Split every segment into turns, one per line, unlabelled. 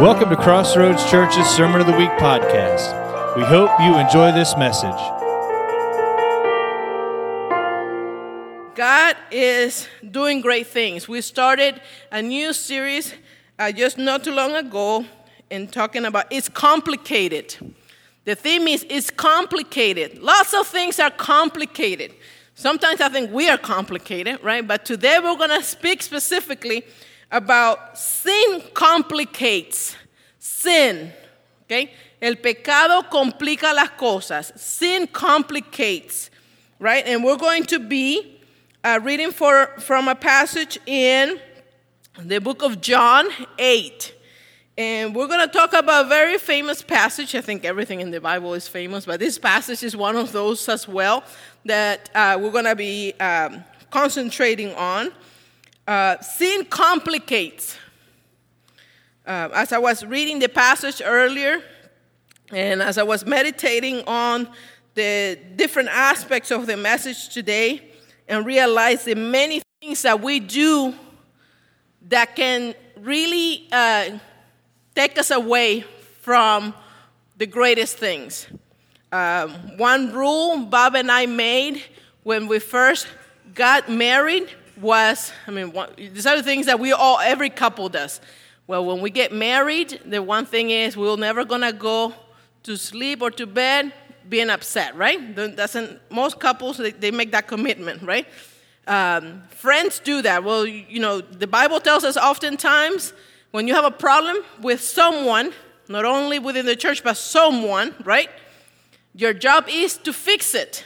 Welcome to Crossroads Church's Sermon of the Week podcast. We hope you enjoy this message.
God is doing great things. We started a new series uh, just not too long ago in talking about it's complicated. The theme is it's complicated. Lots of things are complicated. Sometimes I think we are complicated, right? But today we're going to speak specifically about sin complicates. Sin, okay? El pecado complica las cosas. Sin complicates, right? And we're going to be uh, reading for, from a passage in the book of John 8. And we're going to talk about a very famous passage. I think everything in the Bible is famous, but this passage is one of those as well that uh, we're going to be um, concentrating on. Uh, sin complicates. Uh, as I was reading the passage earlier, and as I was meditating on the different aspects of the message today, and realized the many things that we do that can really uh, take us away from the greatest things. Um, one rule Bob and I made when we first got married was, I mean, these are the things that we all, every couple does. Well, when we get married, the one thing is we're never gonna go to sleep or to bed being upset, right? Doesn't most couples they, they make that commitment, right? Um, friends do that. Well, you know, the Bible tells us oftentimes when you have a problem with someone, not only within the church but someone, right? Your job is to fix it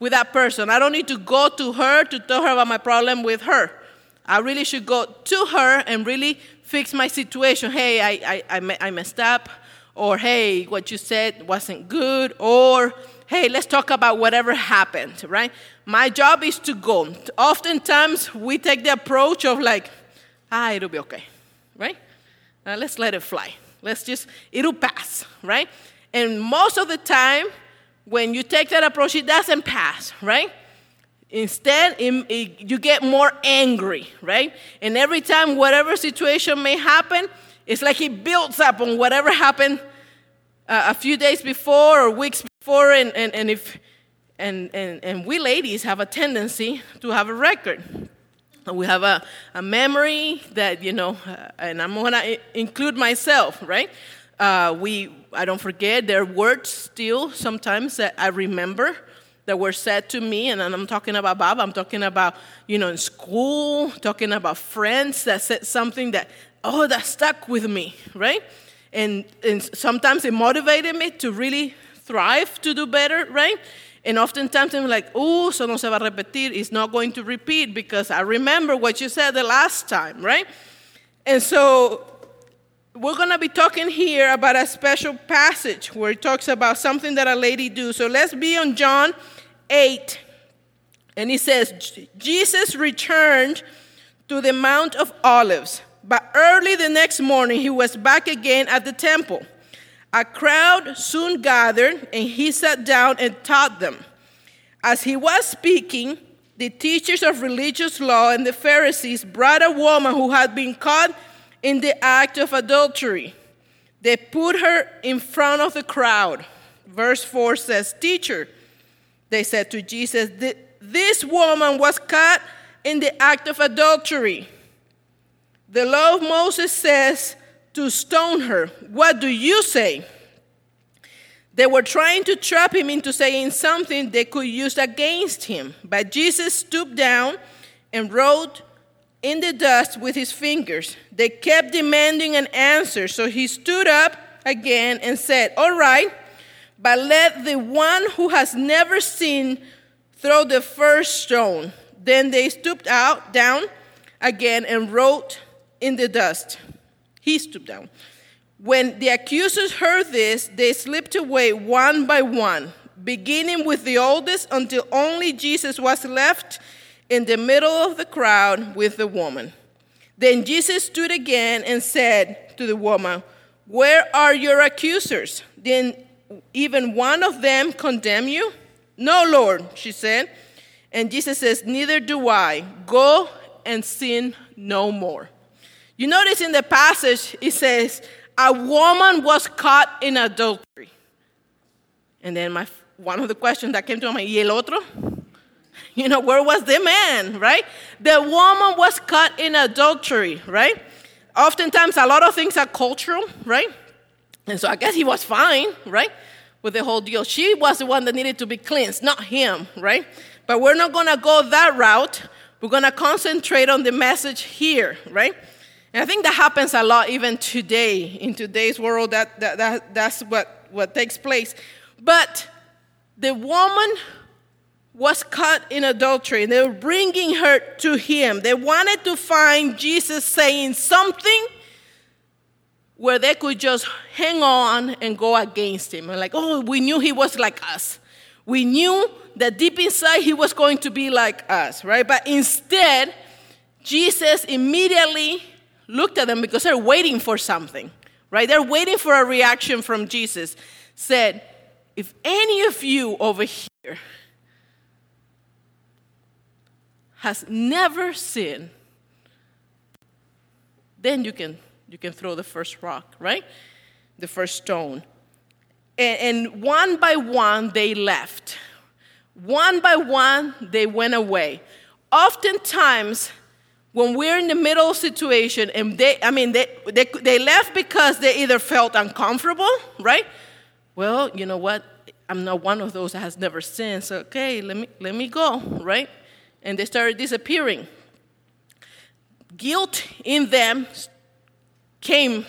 with that person. I don't need to go to her to tell her about my problem with her. I really should go to her and really fix my situation. Hey, I, I, I, messed up. Or, hey, what you said wasn't good. Or, hey, let's talk about whatever happened, right? My job is to go. Oftentimes, we take the approach of like, ah, it'll be okay, right? let's let it fly. Let's just, it'll pass, right? And most of the time, when you take that approach, it doesn't pass, right? Instead, it, it, you get more angry, right? And every time whatever situation may happen, it's like it builds up on whatever happened uh, a few days before or weeks before. And, and, and, if, and, and, and we ladies have a tendency to have a record. We have a, a memory that, you know, uh, and I'm going to include myself, right? Uh, we, I don't forget, there are words still sometimes that I remember that were said to me, and I'm talking about Bob, I'm talking about, you know, in school, talking about friends that said something that, oh, that stuck with me, right? And, and sometimes it motivated me to really thrive to do better, right? And oftentimes I'm like, oh, so no se va a repetir. It's not going to repeat because I remember what you said the last time, right? And so we're going to be talking here about a special passage where it talks about something that a lady do. So let's be on John 8. And he says, Jesus returned to the Mount of Olives, but early the next morning he was back again at the temple. A crowd soon gathered, and he sat down and taught them. As he was speaking, the teachers of religious law and the Pharisees brought a woman who had been caught in the act of adultery. They put her in front of the crowd. Verse 4 says, Teacher, they said to Jesus, This woman was caught in the act of adultery. The law of Moses says to stone her. What do you say? They were trying to trap him into saying something they could use against him. But Jesus stooped down and wrote in the dust with his fingers. They kept demanding an answer, so he stood up again and said, All right, but let the one who has never sinned throw the first stone. Then they stooped out, down again and wrote in the dust. He stooped down. When the accusers heard this, they slipped away one by one, beginning with the oldest until only Jesus was left in the middle of the crowd with the woman. Then Jesus stood again and said to the woman, Where are your accusers? Didn't even one of them condemn you? No, Lord, she said. And Jesus says, Neither do I. Go and sin no more. You notice in the passage, it says, A woman was caught in adultery. And then my, one of the questions that came to my mind, ¿y el otro? You know, where was the man, right? The woman was caught in adultery, right? Oftentimes, a lot of things are cultural, right? And so I guess he was fine, right? With the whole deal. She was the one that needed to be cleansed, not him, right? But we're not gonna go that route. We're gonna concentrate on the message here, right? And I think that happens a lot even today. In today's world, that, that, that, that's what, what takes place. But the woman was caught in adultery. and They were bringing her to him. They wanted to find Jesus saying something where they could just hang on and go against him. And like, oh, we knew he was like us. We knew that deep inside he was going to be like us, right? But instead, Jesus immediately looked at them because they're waiting for something, right? They're waiting for a reaction from Jesus. Said, if any of you over here, has never sinned, then you can, you can throw the first rock, right? The first stone. And, and one by one, they left. One by one, they went away. Oftentimes, when we're in the middle situation and they i mean they, they, they left because they either felt uncomfortable right well you know what i'm not one of those that has never sinned so okay let me let me go right and they started disappearing. Guilt in them came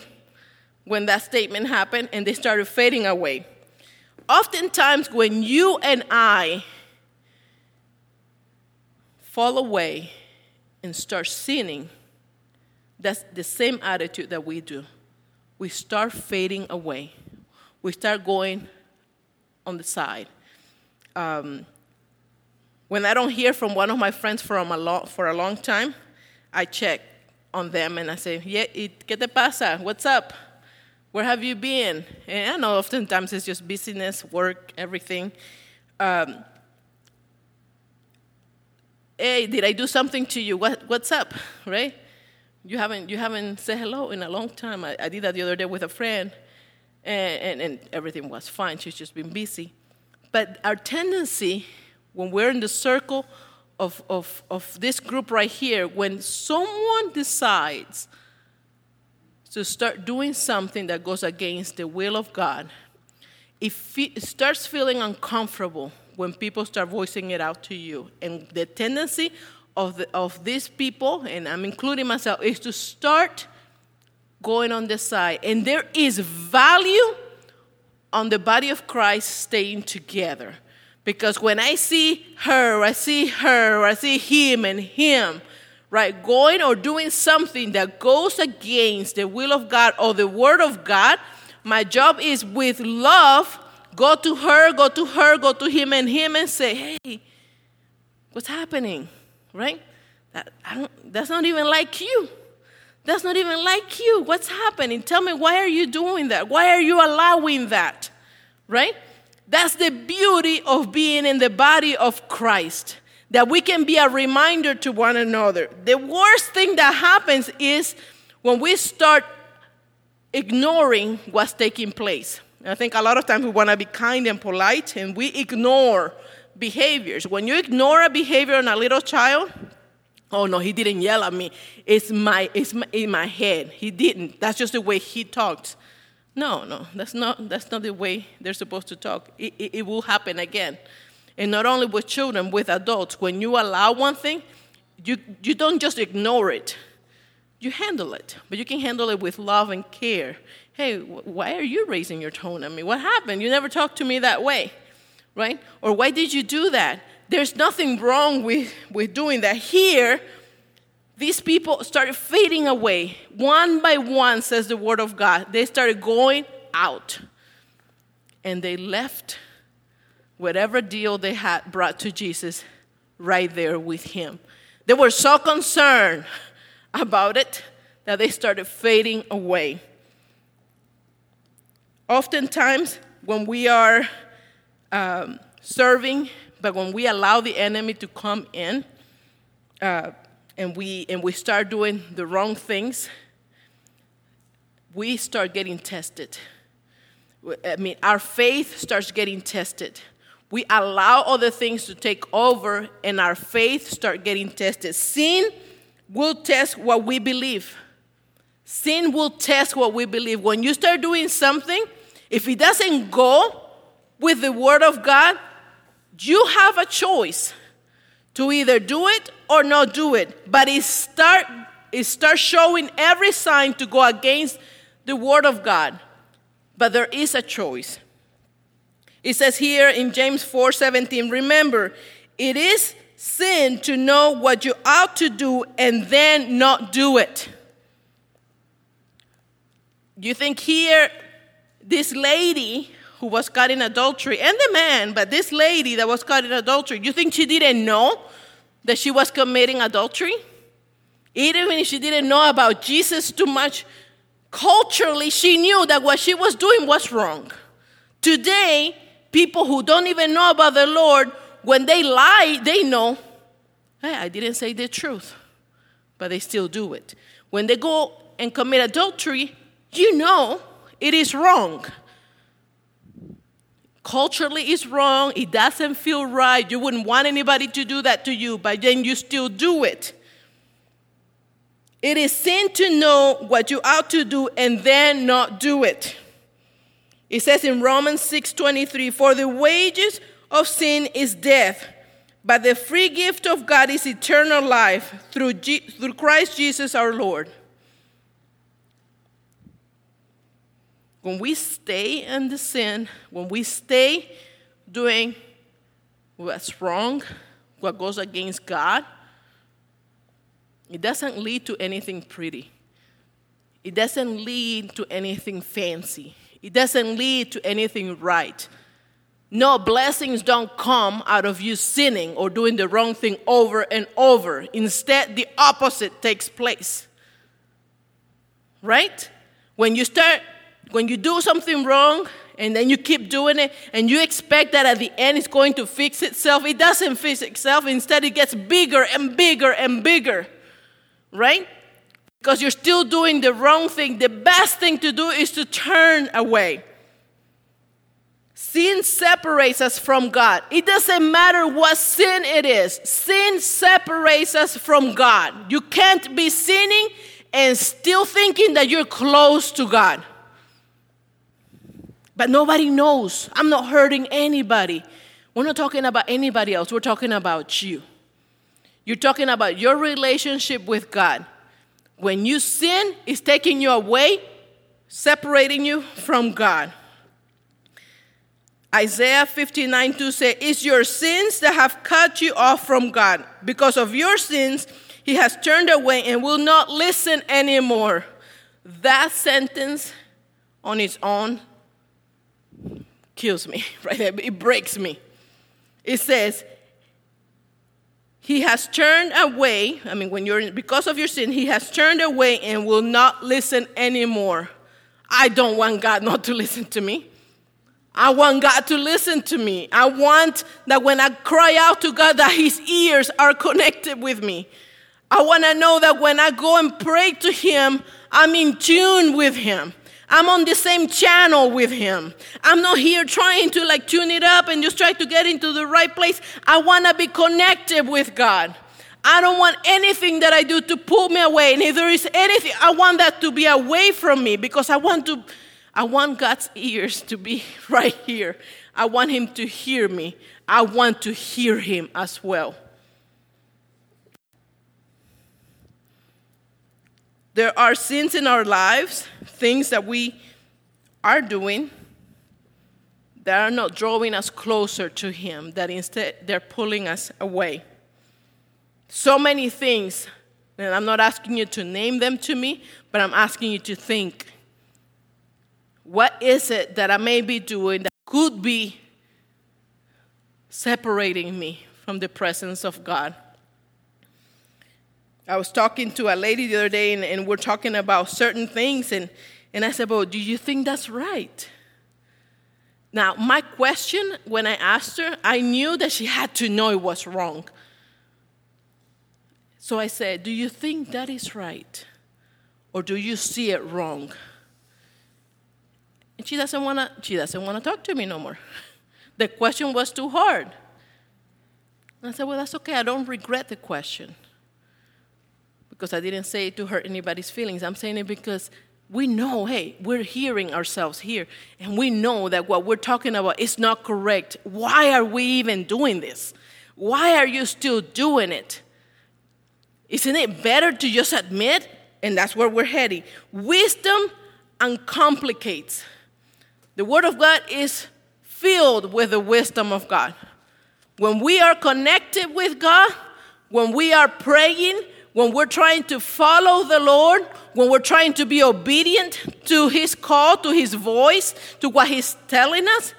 when that statement happened and they started fading away. Oftentimes, when you and I fall away and start sinning, that's the same attitude that we do. We start fading away, we start going on the side. Um, when I don't hear from one of my friends for a, long, for a long time, I check on them and I say, yeah, it, ¿qué te pasa? What's up? Where have you been? And I know oftentimes it's just busyness, work, everything. Um, hey, did I do something to you? What, what's up, right? You haven't, you haven't said hello in a long time. I, I did that the other day with a friend, and, and, and everything was fine. She's just been busy. But our tendency when we're in the circle of, of, of this group right here, when someone decides to start doing something that goes against the will of God, it, fe- starts feeling uncomfortable when people start voicing it out to you. And the tendency of, the, of these people, and I'm including myself, is to start going on the side. And there is value on the body of Christ staying together. Because when I see her, I see her, I see him and him, right, going or doing something that goes against the will of God or the word of God, my job is with love go to her, go to her, go to him and him and say, hey, what's happening? Right? That, that's not even like you. That's not even like you. What's happening? Tell me, why are you doing that? Why are you allowing that? Right? That's the beauty of being in the body of Christ, that we can be a reminder to one another. The worst thing that happens is when we start ignoring what's taking place. I think a lot of times we want to be kind and polite and we ignore behaviors. When you ignore a behavior on a little child, oh no, he didn't yell at me. It's my it's my, in my head. He didn't. That's just the way he talked. No, no, that's not, that's not the way they're supposed to talk. It, it, it will happen again. And not only with children, with adults. When you allow one thing, you, you don't just ignore it, you handle it. But you can handle it with love and care. Hey, why are you raising your tone at me? What happened? You never talked to me that way, right? Or why did you do that? There's nothing wrong with, with doing that. Here, these people started fading away. One by one, says the word of God, they started going out. And they left whatever deal they had brought to Jesus right there with him. They were so concerned about it that they started fading away. Oftentimes, when we are um, serving, but when we allow the enemy to come in, uh, and we and we start doing the wrong things, we start getting tested. I mean, our faith starts getting tested. We allow other things to take over, and our faith start getting tested. Sin will test what we believe. Sin will test what we believe. When you start doing something, if it doesn't go with the Word of God, you have a choice to either do it or not do it, but it start, it start showing every sign to go against the word of God. But there is a choice. It says here in James 4:17, remember, it is sin to know what you ought to do and then not do it. You think here this lady who was caught in adultery and the man, but this lady that was caught in adultery, you think she didn't know that she was committing adultery? Even if she didn't know about Jesus too much, culturally, she knew that what she was doing was wrong. Today, people who don't even know about the Lord, when they lie, they know, hey, I didn't say the truth, but they still do it. When they go and commit adultery, you know it is wrong culturally is wrong, it doesn't feel right, you wouldn't want anybody to do that to you, but then you still do it. It is sin to know what you ought to do and then not do it. It says in Romans 6:23, "For the wages of sin is death, but the free gift of God is eternal life through, Je- through Christ Jesus our Lord." when we stay in the sin, when we stay doing what's wrong, what goes against God, it doesn't lead to anything pretty. It doesn't lead to anything fancy. It doesn't lead to anything right. No, blessings don't come out of you sinning or doing the wrong thing over and over. Instead, the opposite takes place. Right? When you start when you do something wrong and then you keep doing it and you expect that at the end it's going to fix itself, it doesn't fix itself. Instead, it gets bigger and bigger and bigger, right? Because you're still doing the wrong thing. The best thing to do is to turn away. Sin separates us from God. It doesn't matter what sin it is, sin separates us from God. You can't be sinning and still thinking that you're close to God. But nobody knows. I'm not hurting anybody. We're not talking about anybody else. We're talking about you. You're talking about your relationship with God. When you sin, it's taking you away, separating you from God. Isaiah 59 2 says, It's your sins that have cut you off from God. Because of your sins, he has turned away and will not listen anymore. That sentence on its own kills me, right? It breaks me. It says, He has turned away. I mean, when you're because of your sin, He has turned away and will not listen anymore. I don't want God not to listen to me. I want God to listen to me. I want that when I cry out to God that his ears are connected with me. I want to know that when I go and pray to him, I'm in tune with him. I'm on the same channel with him. I'm not here trying to like tune it up and just try to get into the right place. I want to be connected with God. I don't want anything that I do to pull me away. And if there is anything, I want that to be away from me because I want to I want God's ears to be right here. I want him to hear me. I want to hear him as well. There are sins in our lives, things that we are doing that are not drawing us closer to Him, that instead they're pulling us away. So many things, and I'm not asking you to name them to me, but I'm asking you to think what is it that I may be doing that could be separating me from the presence of God? I was talking to a lady the other day, and, and we're talking about certain things, and, and I said, Well, do you think that's right? Now, my question when I asked her, I knew that she had to know it was wrong. So I said, Do you think that is right? Or do you see it wrong? And she doesn't wanna she doesn't wanna talk to me no more. The question was too hard. And I said, Well, that's okay, I don't regret the question because I didn't say it to hurt anybody's feelings. I'm saying it because we know, hey, we're hearing ourselves here, and we know that what we're talking about is not correct. Why are we even doing this? Why are you still doing it? Isn't it better to just admit? And that's where we're heading. Wisdom uncomplicates. The Word of God is filled with the wisdom of God. When we are connected with God, when we are praying, when we're trying to follow the Lord, when we're trying to be obedient to His call, to His voice, to what He's telling us,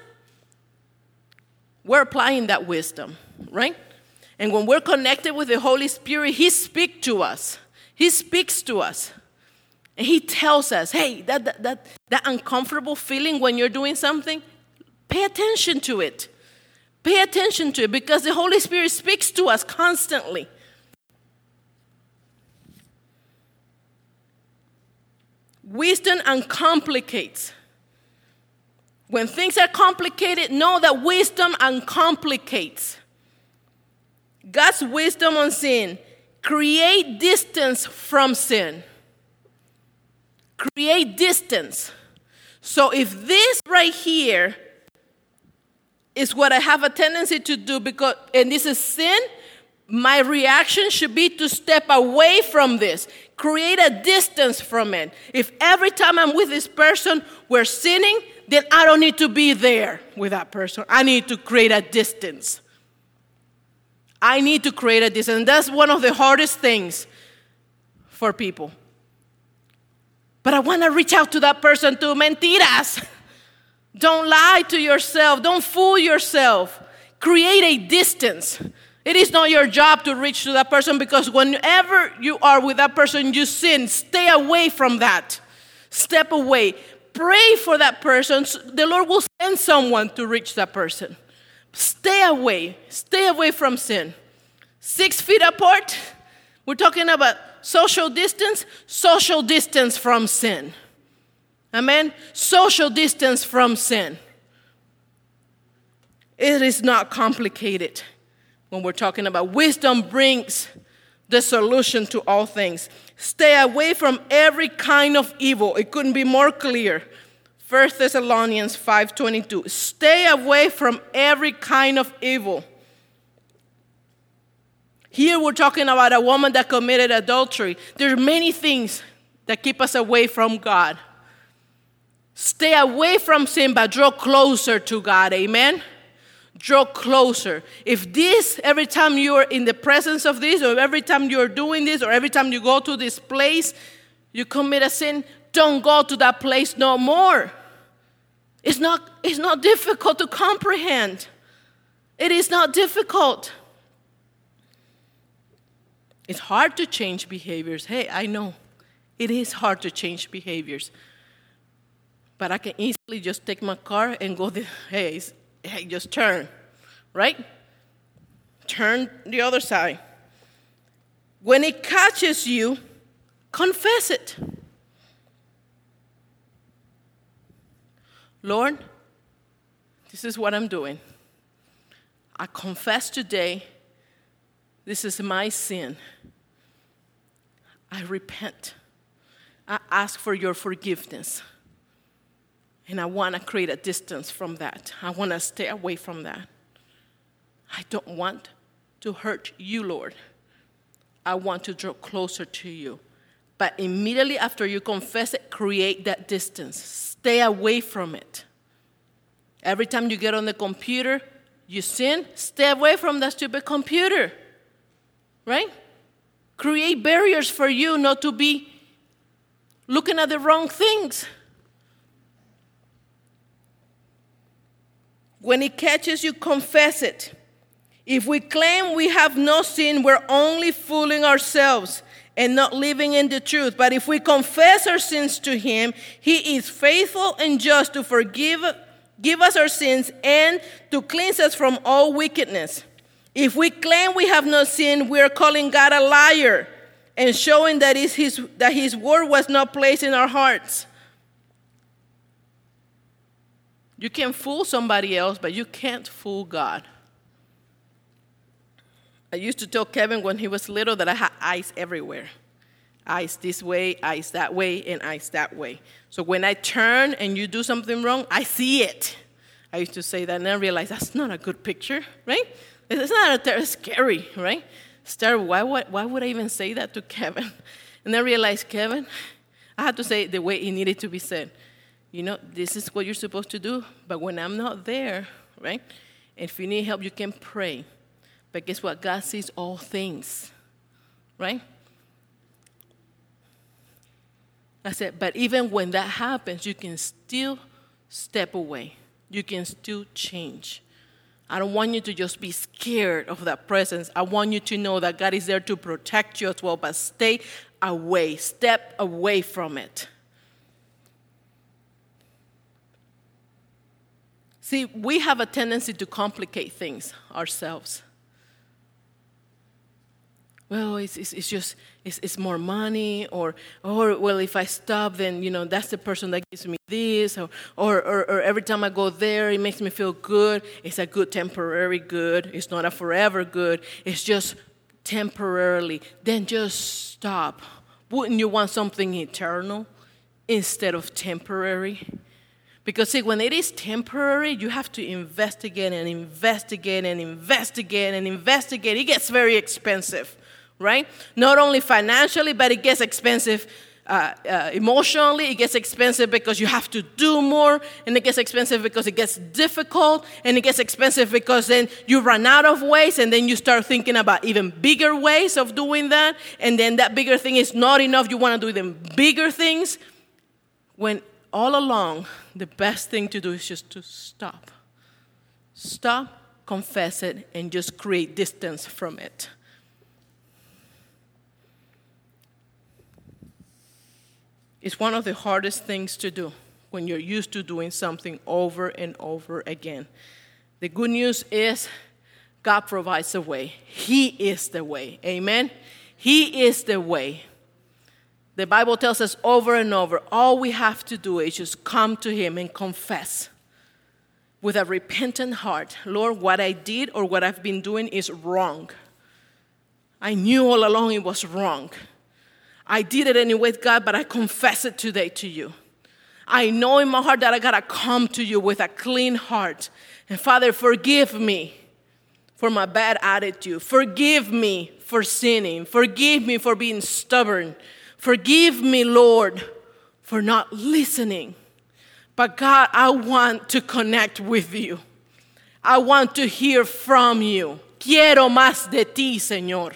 we're applying that wisdom, right? And when we're connected with the Holy Spirit, He speaks to us. He speaks to us. And He tells us, hey, that, that, that, that uncomfortable feeling when you're doing something, pay attention to it. Pay attention to it because the Holy Spirit speaks to us constantly. Wisdom uncomplicates. When things are complicated, know that wisdom uncomplicates. God's wisdom on sin. Create distance from sin. Create distance. So if this right here is what I have a tendency to do because and this is sin, my reaction should be to step away from this, create a distance from it. If every time I'm with this person, we're sinning, then I don't need to be there with that person. I need to create a distance. I need to create a distance. And that's one of the hardest things for people. But I want to reach out to that person too. Mentiras. Don't lie to yourself. Don't fool yourself. Create a distance. It is not your job to reach to that person because whenever you are with that person, you sin. Stay away from that. Step away. Pray for that person. The Lord will send someone to reach that person. Stay away. Stay away from sin. Six feet apart. We're talking about social distance, social distance from sin. Amen? Social distance from sin. It is not complicated when we're talking about wisdom brings the solution to all things. Stay away from every kind of evil. It couldn't be more clear. 1 Thessalonians 5:22. Stay away from every kind of evil. Here we're talking about a woman that committed adultery. There are many things that keep us away from God. Stay away from sin, but draw closer to God. Amen draw closer. If this, every time you're in the presence of this, or every time you're doing this, or every time you go to this place, you commit a sin, don't go to that place no more. It's not, it's not difficult to comprehend. It is not difficult. It's hard to change behaviors. Hey, I know it is hard to change behaviors. But I can easily just take my car and go there. Hey, hey, just turn, right? Turn the other side. When it catches you, confess it. Lord, this is what I'm doing. I confess today, this is my sin. I repent. I ask for your forgiveness. And I want to create a distance from that. I want to stay away from that. I don't want to hurt you, Lord. I want to draw closer to you. But immediately after you confess it, create that distance. Stay away from it. Every time you get on the computer, you sin, stay away from that stupid computer. Right? Create barriers for you not to be looking at the wrong things. When he catches you, confess it. If we claim we have no sin, we're only fooling ourselves and not living in the truth. But if we confess our sins to Him, He is faithful and just to forgive give us our sins and to cleanse us from all wickedness. If we claim we have no sin, we are calling God a liar and showing that his, that his word was not placed in our hearts. You can fool somebody else, but you can't fool God. I used to tell Kevin when he was little that I had eyes everywhere eyes this way, eyes that way, and eyes that way. So when I turn and you do something wrong, I see it. I used to say that and then I realized that's not a good picture, right? It's not a, it's scary, right? It's terrible. Why, why, why would I even say that to Kevin? And then I realized, Kevin, I had to say it the way it needed to be said you know, this is what you're supposed to do, but when I'm not there, right? If you need help, you can pray. But guess what? God sees all things, right? I said, but even when that happens, you can still step away. You can still change. I don't want you to just be scared of that presence. I want you to know that God is there to protect you as well, but stay away, step away from it. See, we have a tendency to complicate things ourselves. Well, it's, it's, it's just, it's, it's more money, or, or, well, if I stop, then, you know, that's the person that gives me this, or, or, or, or every time I go there, it makes me feel good. It's a good temporary good, it's not a forever good, it's just temporarily. Then just stop. Wouldn't you want something eternal instead of temporary? Because, see, when it is temporary, you have to investigate and investigate and investigate and investigate. It gets very expensive, right? Not only financially, but it gets expensive uh, uh, emotionally. It gets expensive because you have to do more, and it gets expensive because it gets difficult, and it gets expensive because then you run out of ways, and then you start thinking about even bigger ways of doing that, and then that bigger thing is not enough. You want to do even bigger things. When all along, the best thing to do is just to stop. Stop, confess it, and just create distance from it. It's one of the hardest things to do when you're used to doing something over and over again. The good news is God provides a way. He is the way. Amen? He is the way. The Bible tells us over and over all we have to do is just come to Him and confess with a repentant heart Lord, what I did or what I've been doing is wrong. I knew all along it was wrong. I did it anyway, God, but I confess it today to you. I know in my heart that I gotta come to you with a clean heart. And Father, forgive me for my bad attitude. Forgive me for sinning. Forgive me for being stubborn. Forgive me, Lord, for not listening. But God, I want to connect with you. I want to hear from you. Quiero más de ti, Señor.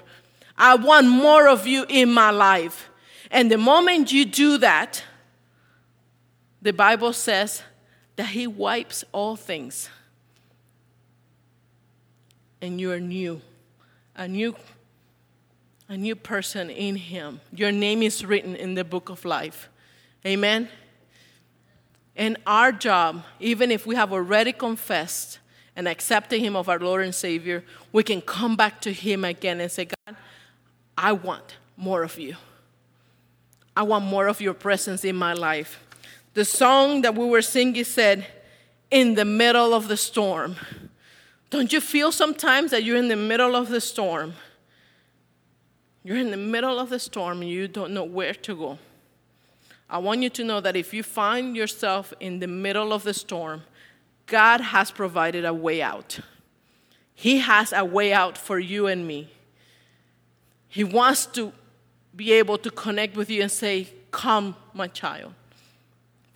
I want more of you in my life. And the moment you do that, the Bible says that He wipes all things. And you are new, a new a new person in him. Your name is written in the book of life. Amen. And our job, even if we have already confessed and accepted him of our Lord and Savior, we can come back to him again and say, God, I want more of you. I want more of your presence in my life. The song that we were singing said, In the middle of the storm. Don't you feel sometimes that you're in the middle of the storm? You're in the middle of the storm and you don't know where to go. I want you to know that if you find yourself in the middle of the storm, God has provided a way out. He has a way out for you and me. He wants to be able to connect with you and say, Come, my child.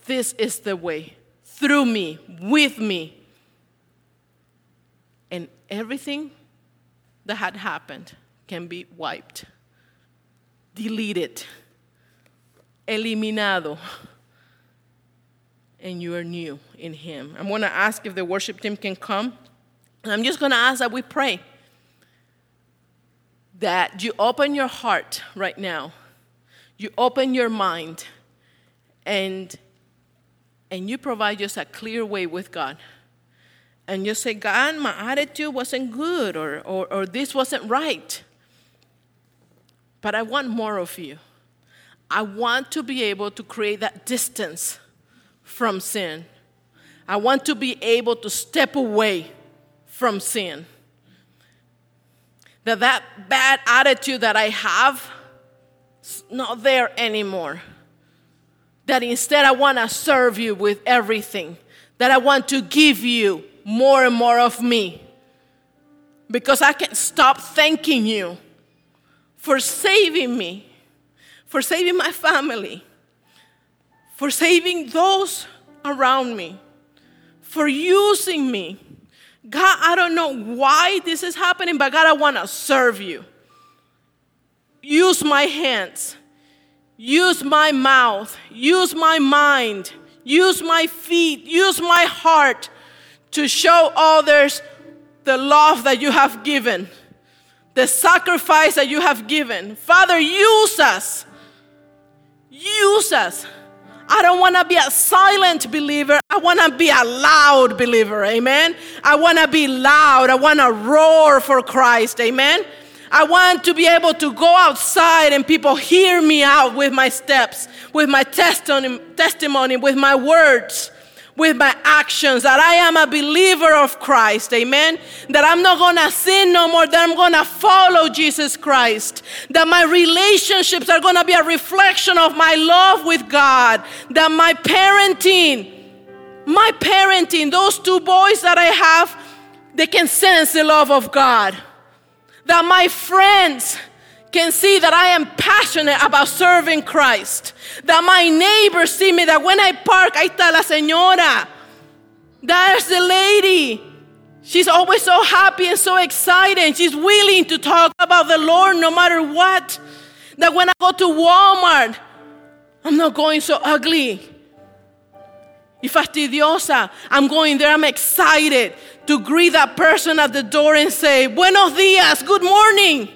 This is the way. Through me, with me. And everything that had happened can be wiped deleted, eliminado. And you are new in Him. I'm going to ask if the worship team can come. I'm just going to ask that we pray that you open your heart right now, you open your mind, and and you provide just a clear way with God. And you say, God, my attitude wasn't good, or, or, or this wasn't right. But I want more of you. I want to be able to create that distance from sin. I want to be able to step away from sin. That that bad attitude that I have is not there anymore. That instead I want to serve you with everything. That I want to give you more and more of me. Because I can't stop thanking you for saving me, for saving my family, for saving those around me, for using me. God, I don't know why this is happening, but God, I want to serve you. Use my hands, use my mouth, use my mind, use my feet, use my heart to show others the love that you have given the sacrifice that you have given. Father, use us. Use us. I don't want to be a silent believer. I want to be a loud believer. Amen. I want to be loud. I want to roar for Christ. Amen. I want to be able to go outside and people hear me out with my steps, with my testimony, testimony with my words with my actions that I am a believer of Christ. Amen. That I'm not going to sin no more, that I'm going to follow Jesus Christ. That my relationships are going to be a reflection of my love with God. That my parenting, my parenting, those two boys that I have, they can sense the love of God. That my friends, can see that I am passionate about serving Christ. That my neighbors see me, that when I park, ahí está la señora. There's the lady. She's always so happy and so excited. She's willing to talk about the Lord no matter what. That when I go to Walmart, I'm not going so ugly y fastidiosa. I'm going there, I'm excited to greet that person at the door and say, Buenos dias, good morning.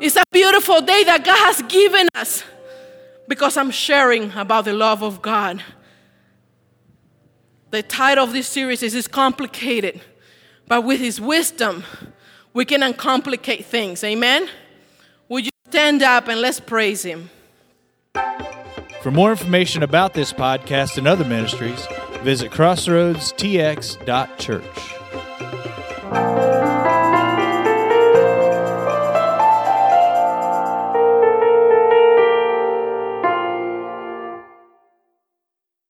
It's a beautiful day that God has given us because I'm sharing about the love of God. The title of this series is It's Complicated, but with His wisdom, we can uncomplicate things. Amen? Would you stand up and let's praise Him?
For more information about this podcast and other ministries, visit crossroadstx.church.